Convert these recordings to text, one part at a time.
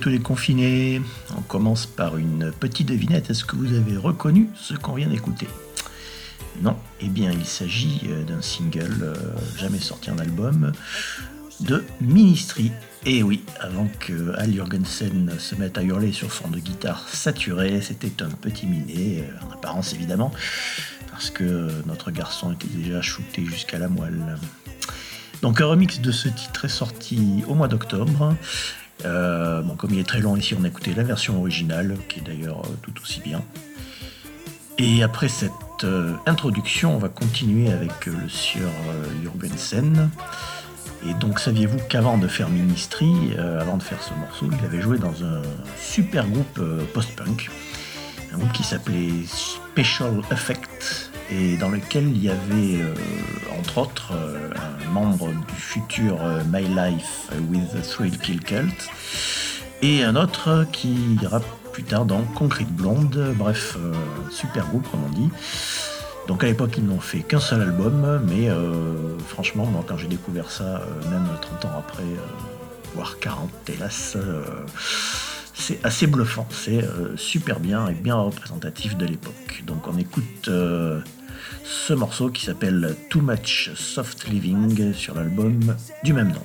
Tous les confinés. On commence par une petite devinette. Est-ce que vous avez reconnu ce qu'on vient d'écouter? Non. Eh bien, il s'agit euh, d'un single euh, jamais sorti en album de Ministry. Et oui, avant que Al Jurgensen se mette à hurler sur fond de guitare saturée, c'était un petit minet, euh, en apparence évidemment, parce que notre garçon était déjà shooté jusqu'à la moelle. Donc un remix de ce titre est sorti au mois d'octobre. Euh, bon, comme il est très long ici, on a écouté la version originale, qui est d'ailleurs euh, tout aussi bien. Et après cette euh, introduction, on va continuer avec le sieur Jurgensen. Et donc, saviez-vous qu'avant de faire Ministry, avant de faire ce morceau, il avait joué dans un super groupe post-punk, un groupe qui s'appelait Special Effect, et dans lequel il y avait, entre autres, un membre du futur My Life with the Thrill Kill Cult, et un autre qui ira plus tard dans Concrete Blonde, bref, euh, super groupe comme on dit. Donc à l'époque ils n'ont fait qu'un seul album, mais euh, franchement moi quand j'ai découvert ça, euh, même 30 ans après, voire 40 hélas, c'est assez bluffant, c'est super bien et bien représentatif de l'époque. Donc on écoute ce morceau qui s'appelle Too Much Soft Living sur l'album du même nom.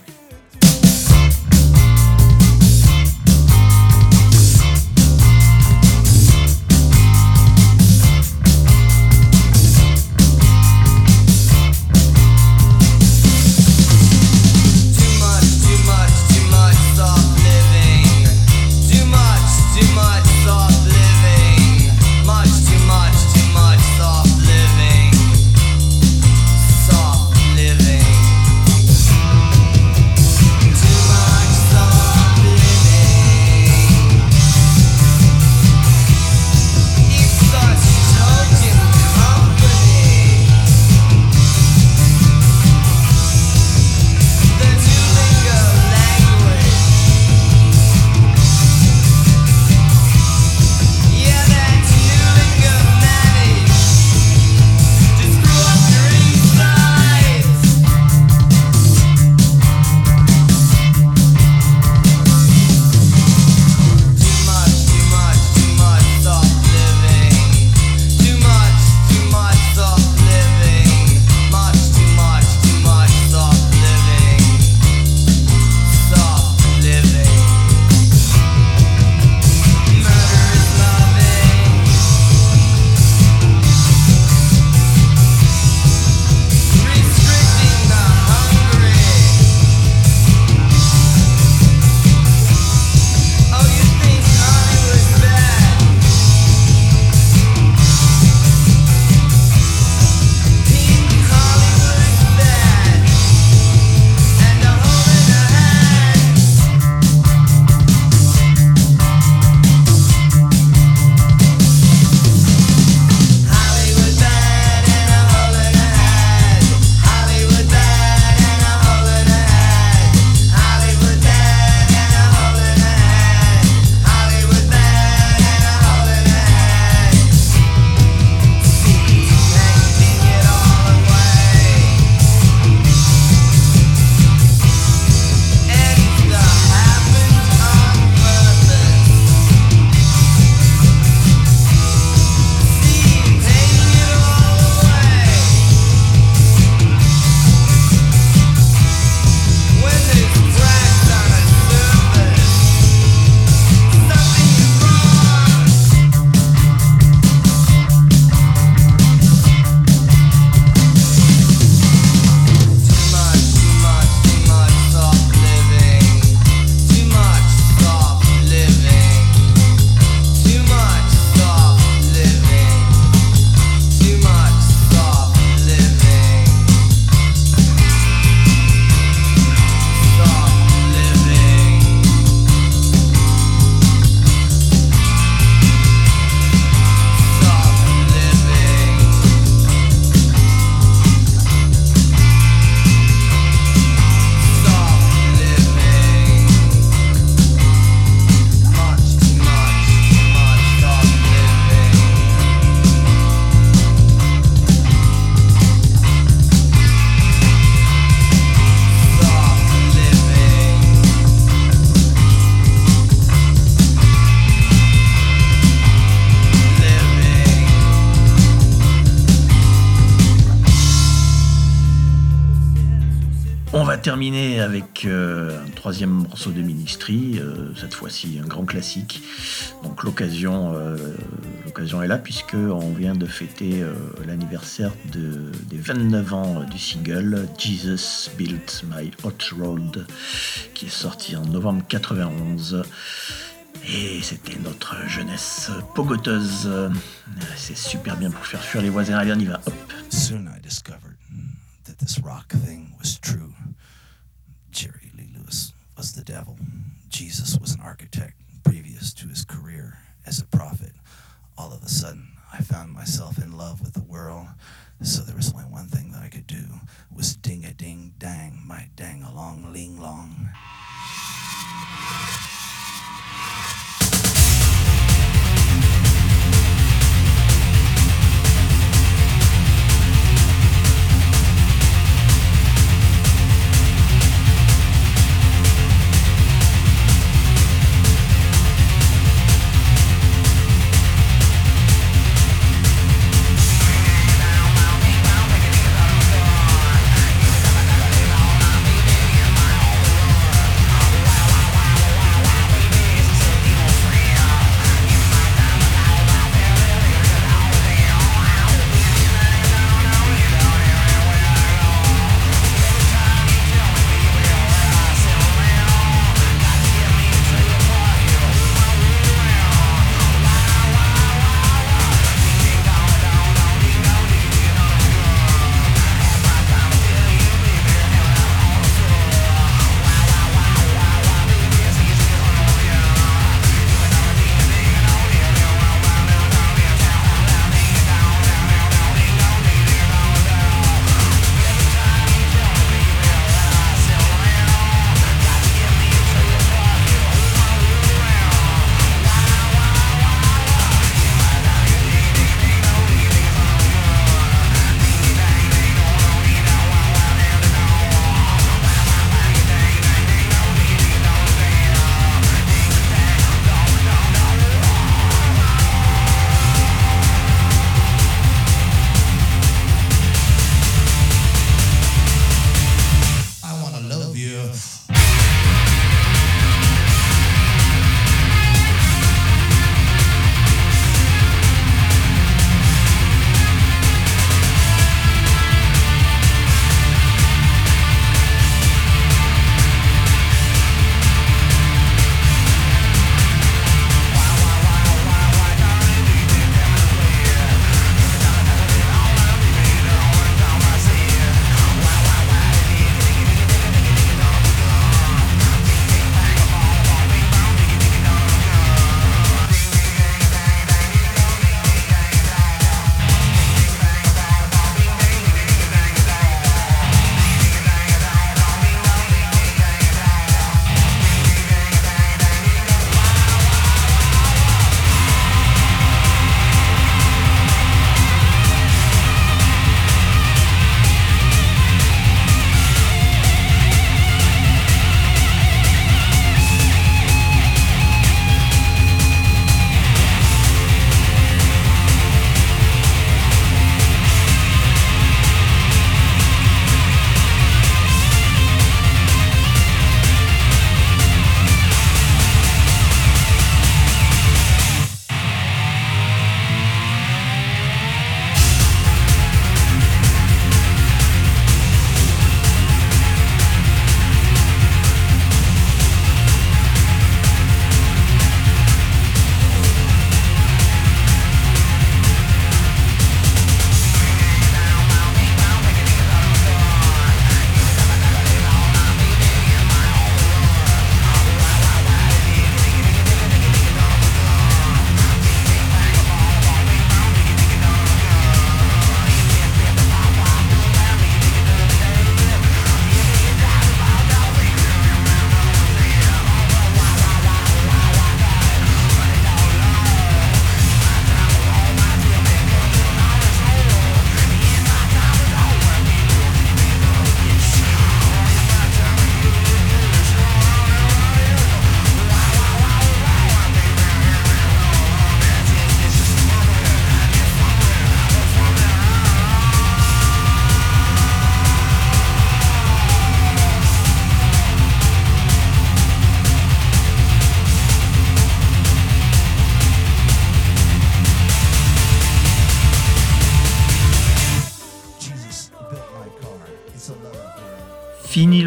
Cette fois-ci un grand classique. Donc l'occasion, euh, l'occasion est là puisque on vient de fêter l'anniversaire de, des 29 ans du single Jesus Built My Hot Road, qui est sorti en novembre 91. Et c'était notre jeunesse pogoteuse. C'est super bien pour faire fuir les voisins. Allez, on y va. Hop. Soon I discovered that this rock thing was true. Jerry Lee Lewis was the devil. Jesus was an architect previous to his career as a prophet. All of a sudden, I found myself in love with the world. So there was only one thing that I could do was ding a ding dang my dang along ling long.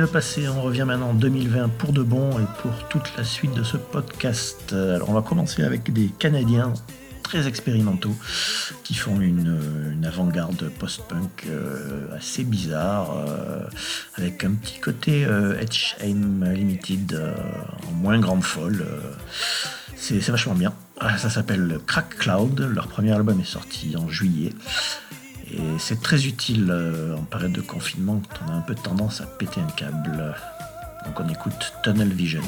Passé, on revient maintenant en 2020 pour de bon et pour toute la suite de ce podcast. On va commencer avec des Canadiens très expérimentaux qui font une, avant-garde post-punk euh, assez bizarre euh, avec un petit côté euh, Edge Aim Limited en moins grande folle. c'est vachement bien. Ah, ça s'appelle Crack Cloud. Leur premier album est sorti en juillet. Et c'est très utile en période de confinement quand on a un peu tendance à péter un câble. Donc on écoute Tunnel Vision.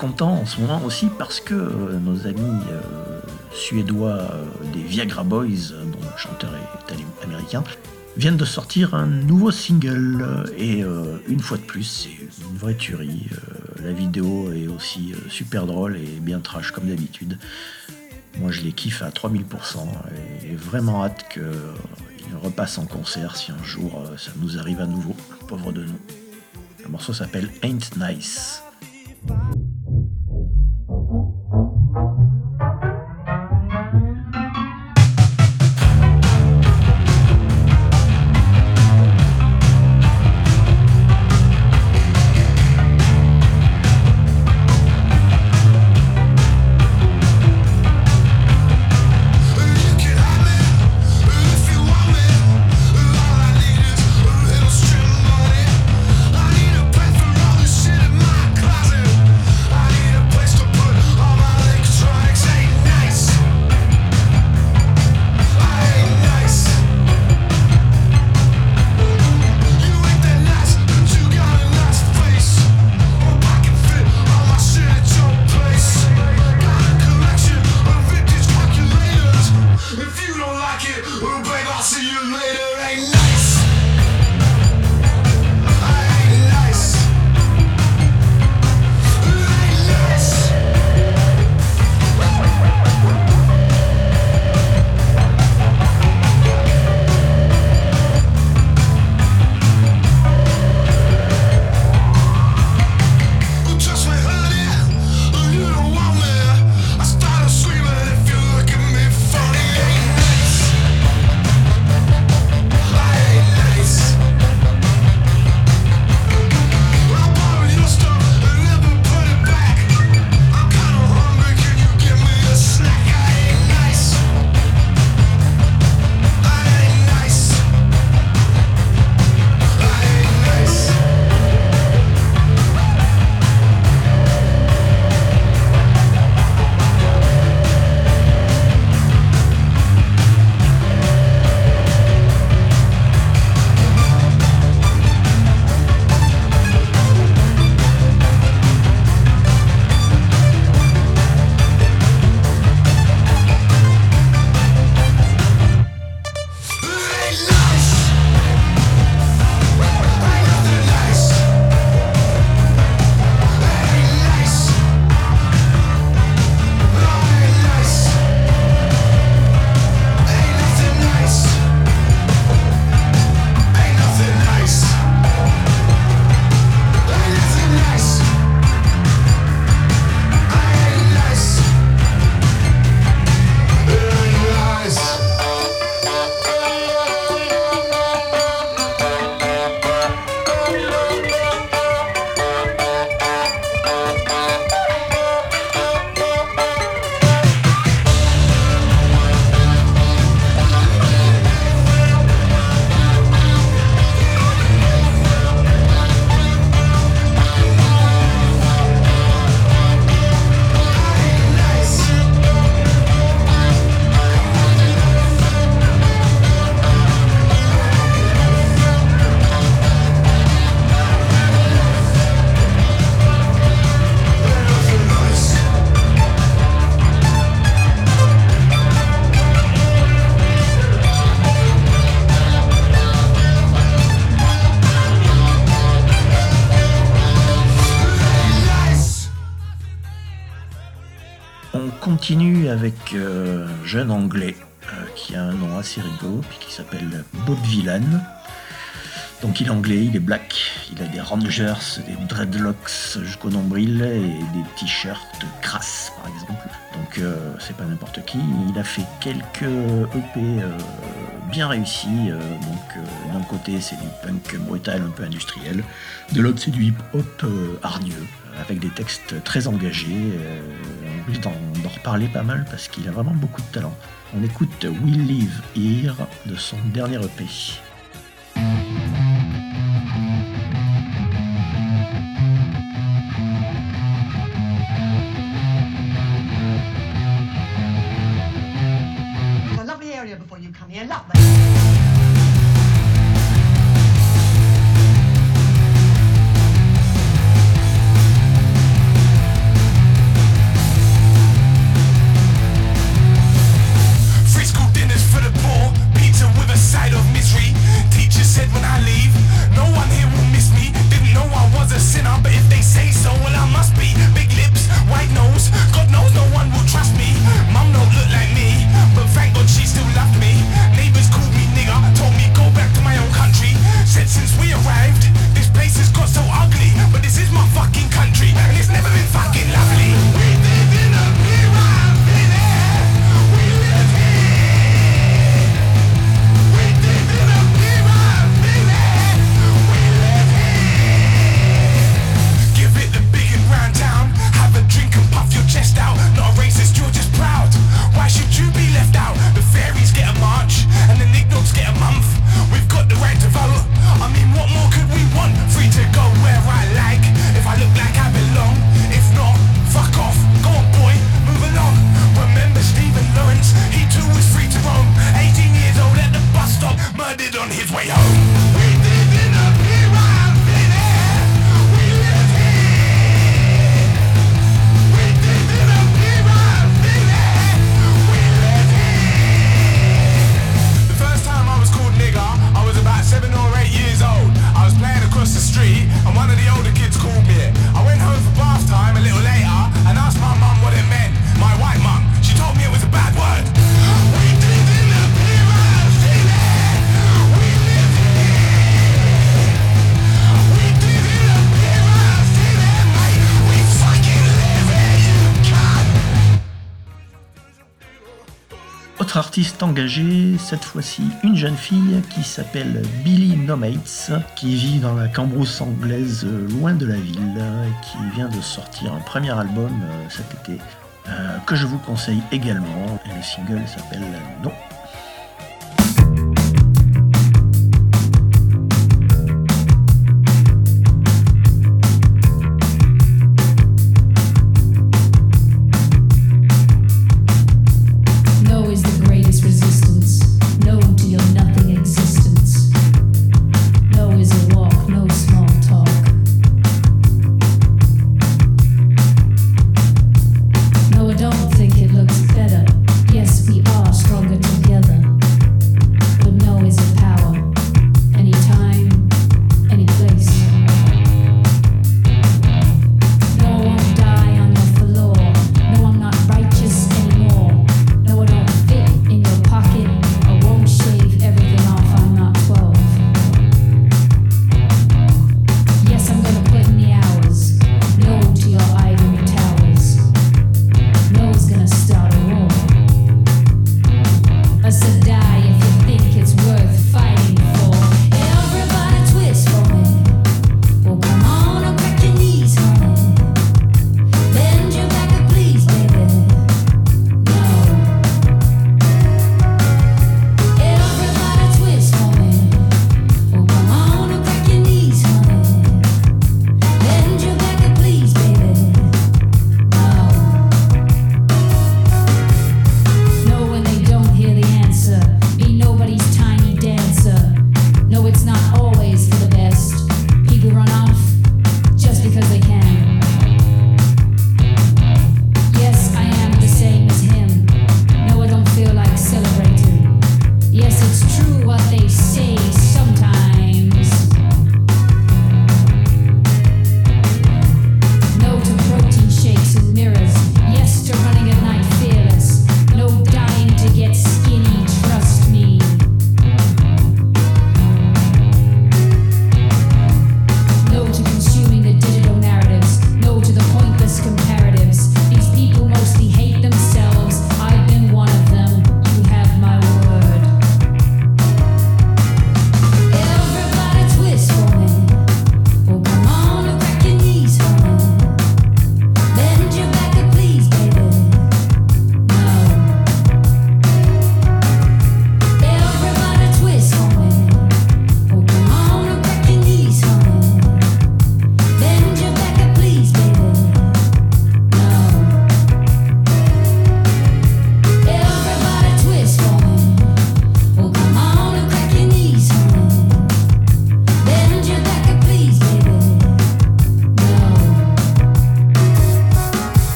Content en ce moment aussi parce que euh, nos amis euh, suédois euh, des Viagra Boys, dont le chanteur est américain, viennent de sortir un nouveau single. Et une fois de plus, c'est une vraie tuerie. la vidéo est aussi super drôle et bien trash comme d'habitude. Moi, je les kiffe à 3000% et vraiment hâte qu'ils repassent en concert si un jour ça nous arrive à nouveau, pauvre de nous. Le morceau s'appelle Ain't Nice. Jeune anglais euh, qui a un nom assez rigolo, puis qui s'appelle Bob Villan. Donc il est anglais, il est black, il a des rangers, des dreadlocks jusqu'au nombril et des t-shirts crasses par exemple. Donc euh, c'est pas n'importe qui. Il a fait quelques EP bien réussis. donc d'un côté c'est du punk brutal un peu industriel, de l'autre c'est du hip-hop hargneux avec des textes très engagés. Euh, envie d'en reparler pas mal parce qu'il a vraiment beaucoup de talent. On écoute We Live Here de son dernier EP. Autre artiste engagé, cette fois-ci une jeune fille qui s'appelle Billy Nomates, qui vit dans la cambrousse anglaise loin de la ville, et qui vient de sortir un premier album euh, cet été, euh, que je vous conseille également. Et le single s'appelle No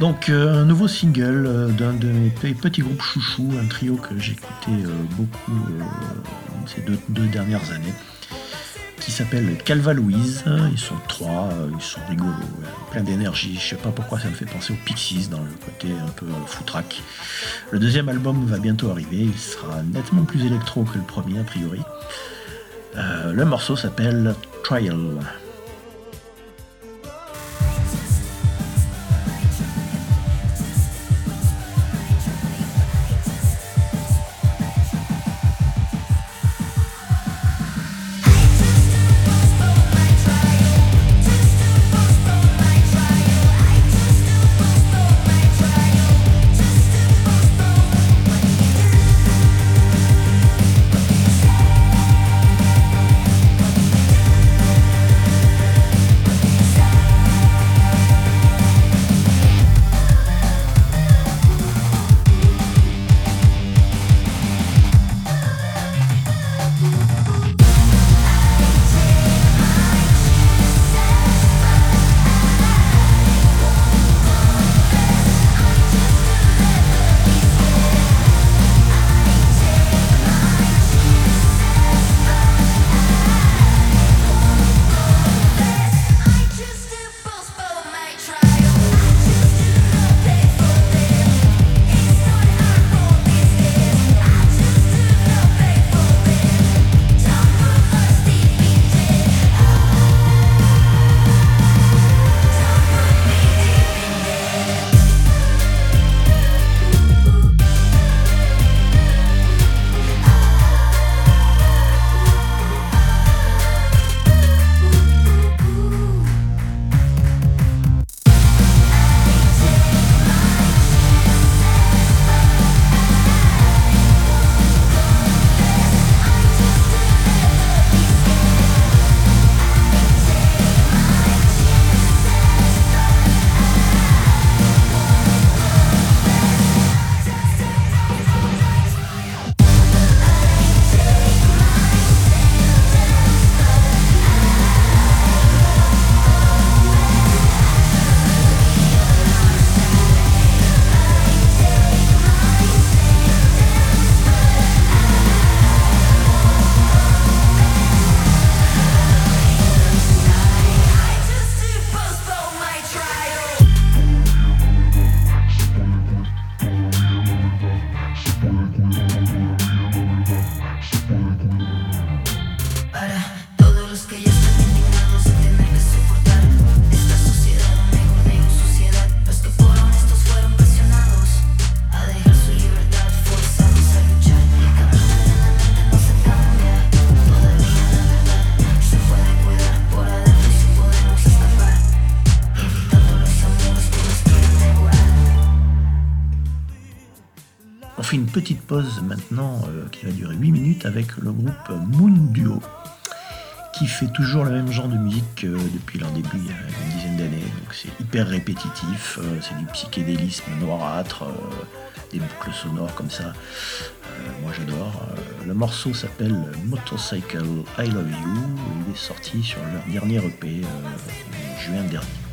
Donc euh, un nouveau single euh, d'un de mes petits groupes chouchous, un trio que écouté euh, beaucoup ces deux, dernières années, qui s'appelle Calva Louise. Ils sont trois, ils sont rigolos, plein d'énergie. Je sais pas pourquoi ça me fait penser aux Pixies dans le côté un peu foutraque. Le deuxième album va bientôt arriver, il sera nettement plus électro que le premier a priori. le morceau s'appelle Trial. Qui va durer 8 minutes avec le groupe Moon Duo qui fait toujours le même genre de musique depuis leur début il y a une dizaine d'années. Donc c'est hyper répétitif, euh, c'est du psychédélisme noirâtre, euh, des boucles sonores comme ça. moi j'adore. le morceau s'appelle Motorcycle I Love You. Il est sorti sur leur dernier EP juin dernier.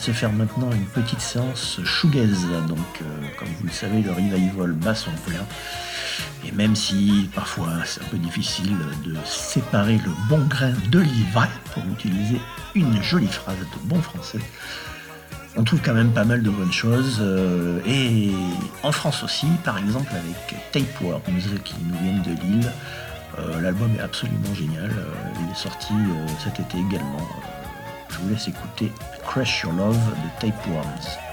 Se faire maintenant une petite séance shoegaze. Donc, euh, comme vous le savez, le revival bat son plein. Et même si parfois c'est un peu difficile de séparer le bon grain de l'ivraie, pour utiliser une jolie phrase de bon français, on trouve quand même pas mal de bonnes choses. Euh, et en France aussi, par exemple avec Tapeworms qui nous viennent de Lille. Euh, l'album est absolument génial. il est sorti cet été également. Je vous laisse écouter Crash Your Love de Tapeworms.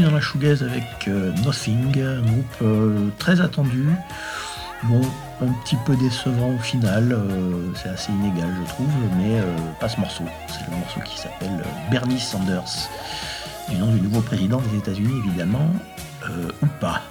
Dans la shoegaze avec euh, Nothing, un groupe euh, très attendu. Bon, un petit peu décevant au final, euh, c'est assez inégal je trouve, mais pas ce morceau. C'est le morceau qui s'appelle Bernie Sanders, du nom du nouveau président des États-Unis évidemment, ou pas.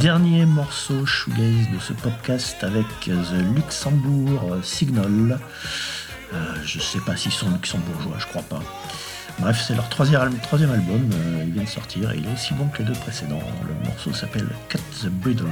Dernier morceau shoegaze de ce podcast avec The Luxembourg Signal. Euh, je sais pas s'ils sont luxembourgeois, je crois pas. Bref, c'est leur troisième, album, euh, il vient de sortir et il est aussi bon que les deux précédents. Le morceau s'appelle Cut the Bridle.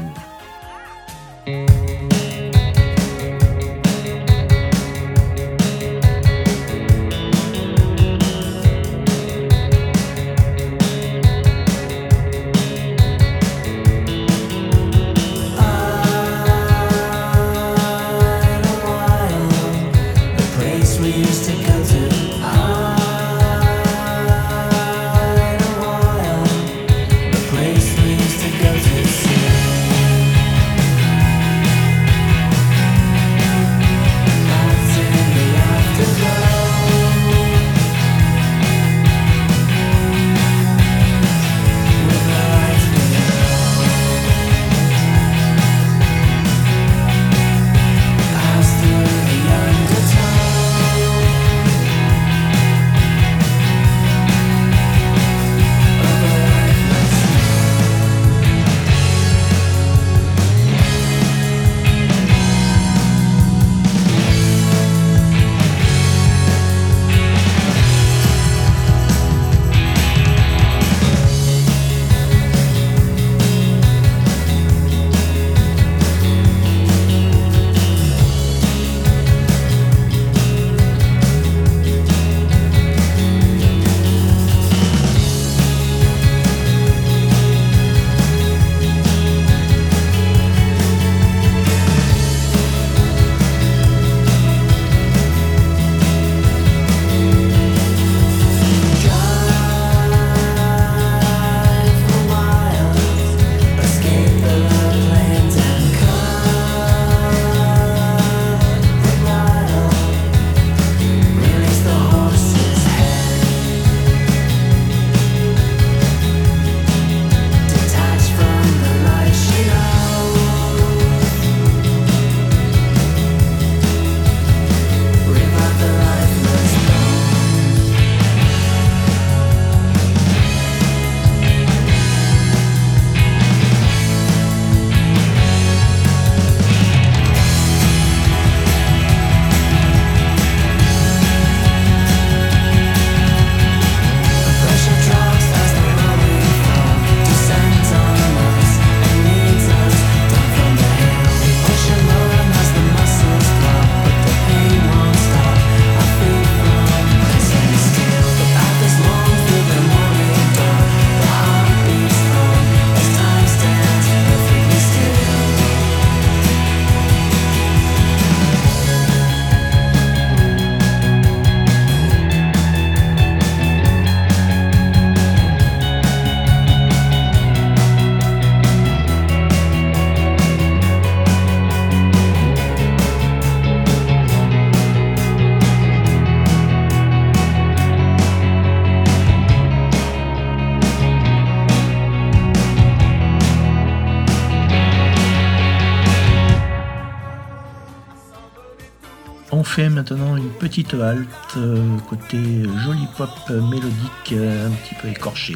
Maintenant une petite halte euh, côté joli pop mélodique euh, un petit peu écorché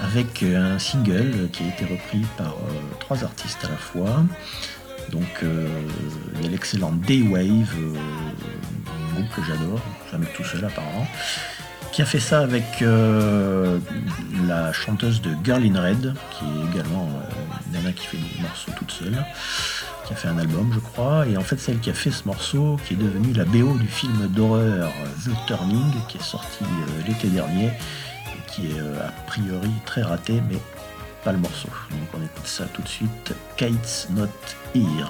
avec un single qui a été repris par euh, trois artistes à la fois. Donc il y a l'excellent Daywave, un groupe que j'adore, jamais tout seul apparemment, qui a fait ça avec la chanteuse de Girl in Red, qui est également une nana qui fait des morceaux toute seule qui a fait un album, je crois, et en fait celle qui a fait ce morceau, qui est devenu la BO du film d'horreur The Turning, qui est sorti euh, l'été dernier, et qui est euh, a priori très raté, mais pas le morceau. Donc on écoute ça tout de suite. Kate's Not Here.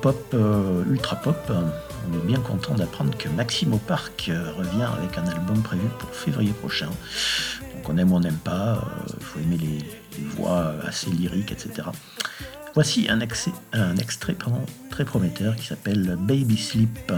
Pop, euh, ultra pop, on est bien content d'apprendre que Maximo Park euh, revient avec un album prévu pour février prochain. Donc on aime ou on n'aime pas, il faut aimer les, voix assez lyriques, etc. Voici un, un extrait très prometteur qui s'appelle Baby Sleep.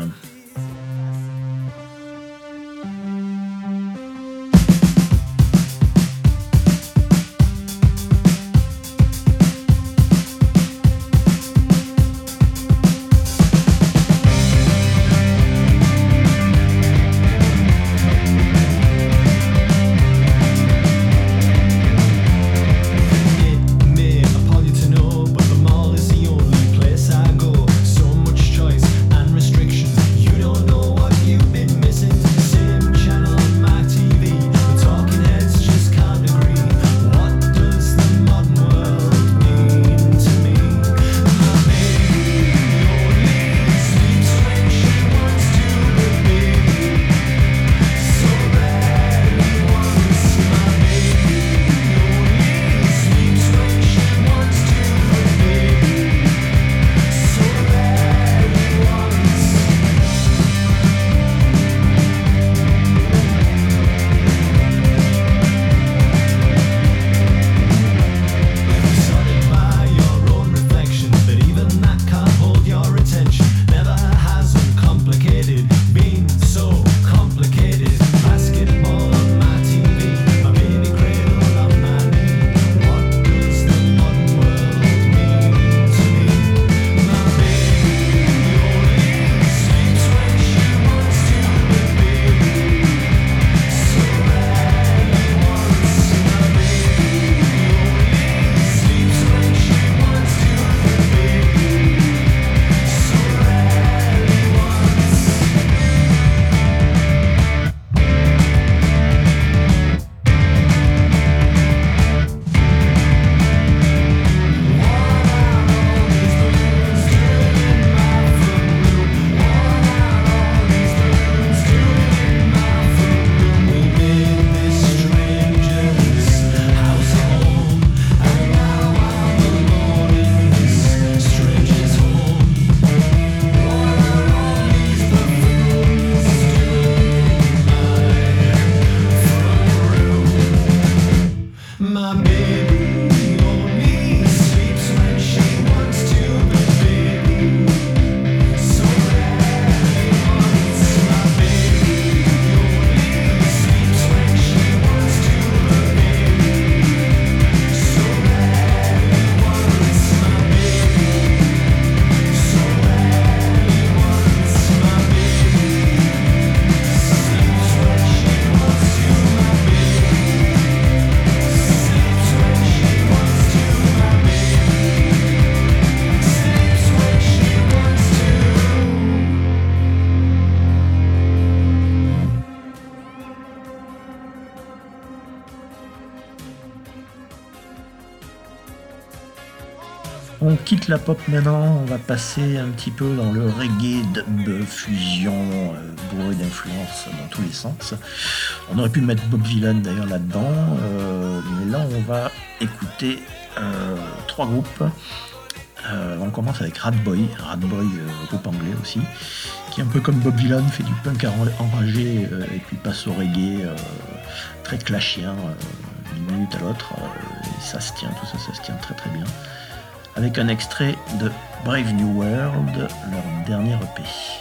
Pop maintenant, on va passer un petit peu dans le reggae dub fusion euh, bourré d'influence dans tous les sens. On aurait pu mettre Bob Dylan d'ailleurs là-dedans, euh, mais là on va écouter euh, trois groupes. on commence avec Radboy, Radboy groupe anglais aussi, qui un peu comme Bob Dylan fait du punk enragé et puis passe au reggae très clashien d'une minute à l'autre. ça se tient, tout ça, ça se tient très très bien avec un extrait de Brave New World, leur dernier EP.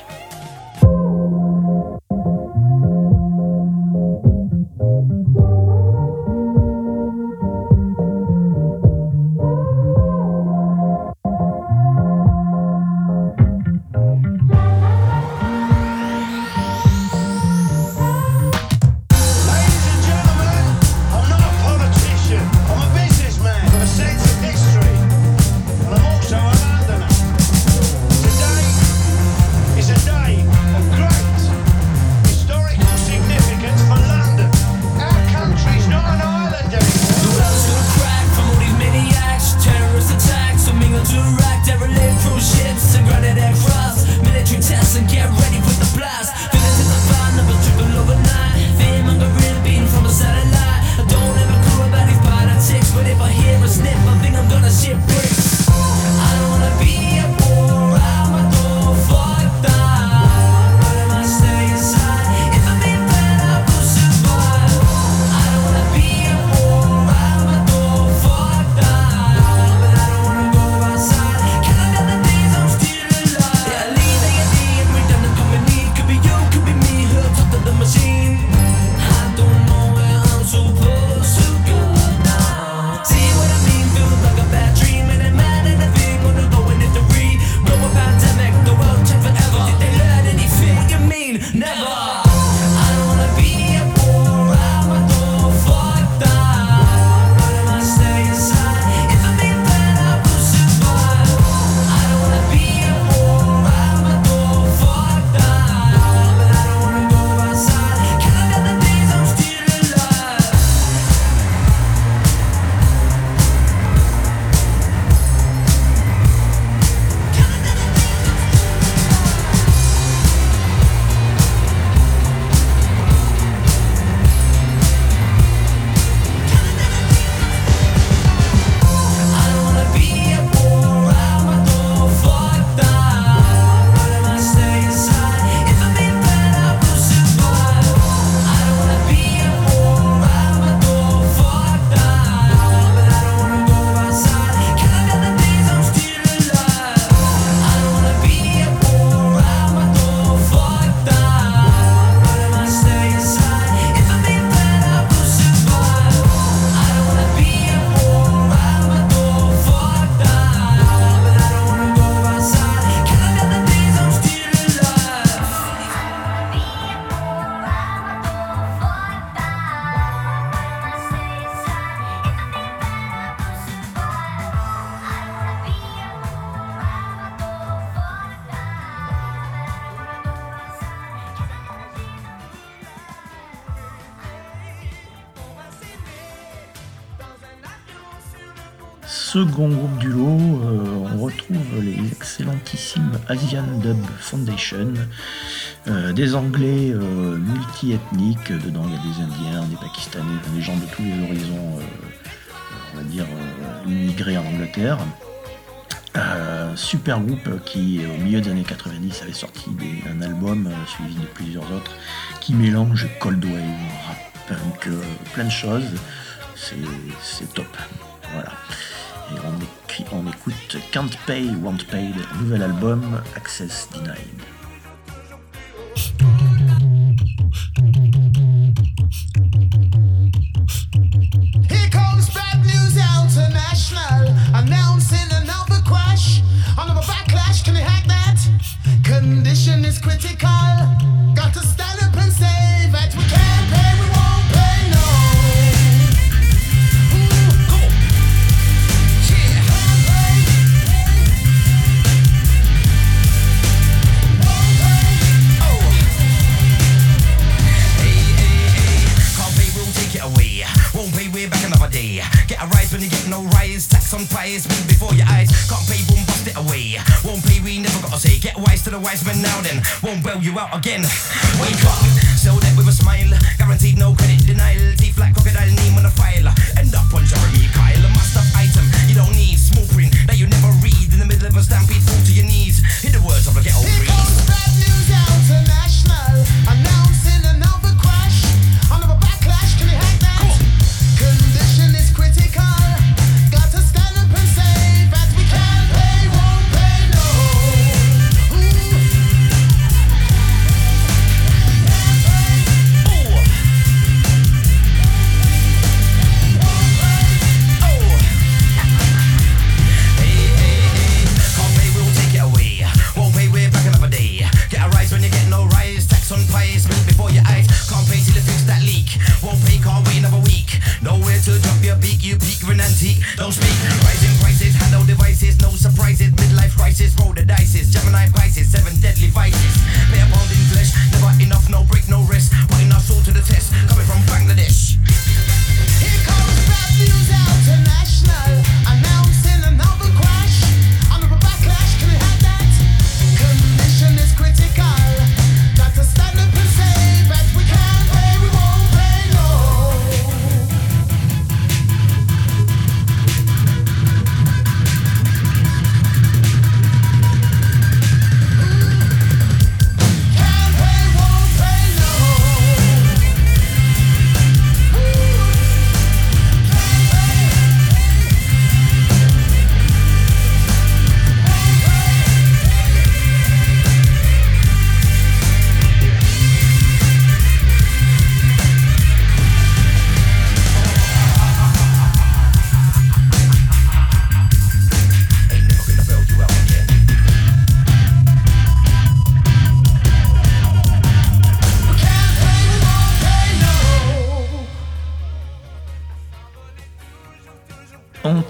Second groupe du lot, euh, on retrouve les excellentissimes Asian Dub Foundation, euh, des Anglais euh, multi-ethniques, dedans il y a des Indiens, des Pakistanais, des gens de tous les horizons, on va dire, immigrés en Angleterre. super groupe qui, au milieu des années 90, avait sorti un album suivi de plusieurs autres qui mélange cold wave, rap plein de choses. C'est top. Voilà. On, écoute Can't Pay, Won't Pay, nouvel album Access Denied. Comes bad news wise to the wise men now then. Won't bail you out again. Wake up, sell that with a smile. Guaranteed no credit denial. Teeth like crocodile, name on a file. Leak. Won't pay, can't wait another week. Nowhere to drop your beak, you peak, an antique. Don't speak. Rising prices, handle devices, no surprises. Midlife crisis, roll the dices. Gemini prices, seven deadly vices. Bear pounding flesh, never enough, no break, no rest. Putting our soul to the test, coming from Bangladesh.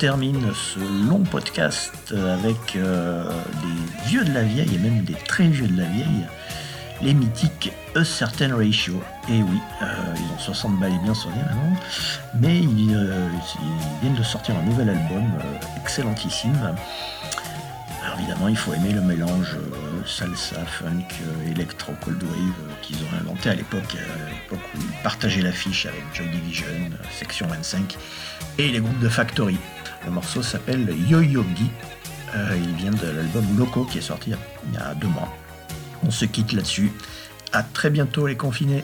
Termine ce long podcast avec euh, des vieux de la vieille et même des très vieux de la vieille, les mythiques A Certain Ratio. Et oui, euh, ils ont 60 balles et bien sonné maintenant, mais ils, euh, ils viennent de sortir un nouvel album excellentissime. Alors évidemment, il faut aimer le mélange salsa, funk, électro, cold wave qu'ils ont inventé à l'époque, l'époque où ils partageaient l'affiche avec Joy Division, Section 25 et les groupes de Factory. Le morceau s'appelle Yo-Yo Gi. Euh, il vient de l'album Loco qui est sorti il y a deux mois. On se quitte là-dessus. À très bientôt les confinés.